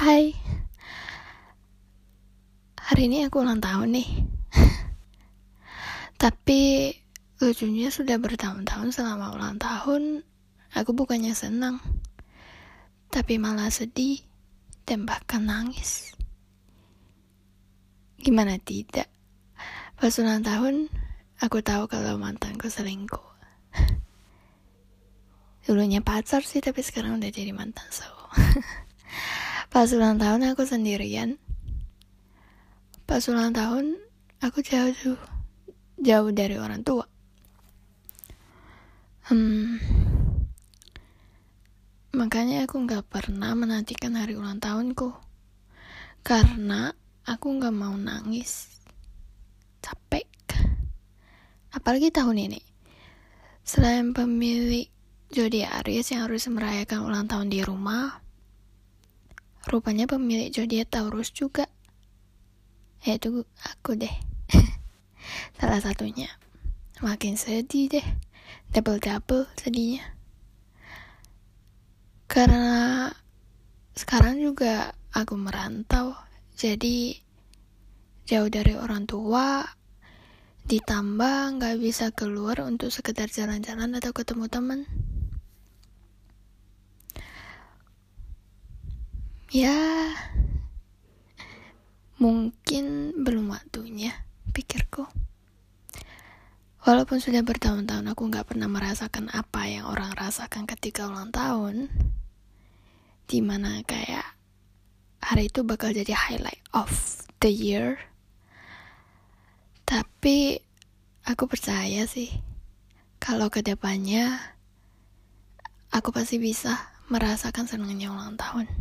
Hai. Hari ini aku ulang tahun nih. Tapi lucunya sudah bertahun-tahun selama ulang tahun Aku bukannya senang. Tapi malah sedih Dan bahkan nangis. Gimana tidak? Pas ulang tahun Aku tahu kalau mantanku selingkuh. Dulunya pacar sih tapi sekarang udah jadi mantan so Pas ulang tahun aku sendirian. Pas ulang tahun aku jauh jauh dari orang tua. Hmm, makanya aku nggak pernah menantikan hari ulang tahunku. Karena aku nggak mau nangis, capek. Apalagi tahun ini, selain pemilik Jody Aries yang harus merayakan ulang tahun di rumah, rupanya pemilik Jody Taurus juga. Yaitu aku deh. Salah satunya. Makin sedih deh double-double sedihnya karena sekarang juga aku merantau jadi jauh dari orang tua ditambah nggak bisa keluar untuk sekedar jalan-jalan atau ketemu teman ya mungkin belum waktunya pikirku Walaupun sudah bertahun-tahun aku gak pernah merasakan apa yang orang rasakan ketika ulang tahun, di mana kayak hari itu bakal jadi highlight of the year. Tapi aku percaya sih, kalau ke depannya aku pasti bisa merasakan senangnya ulang tahun.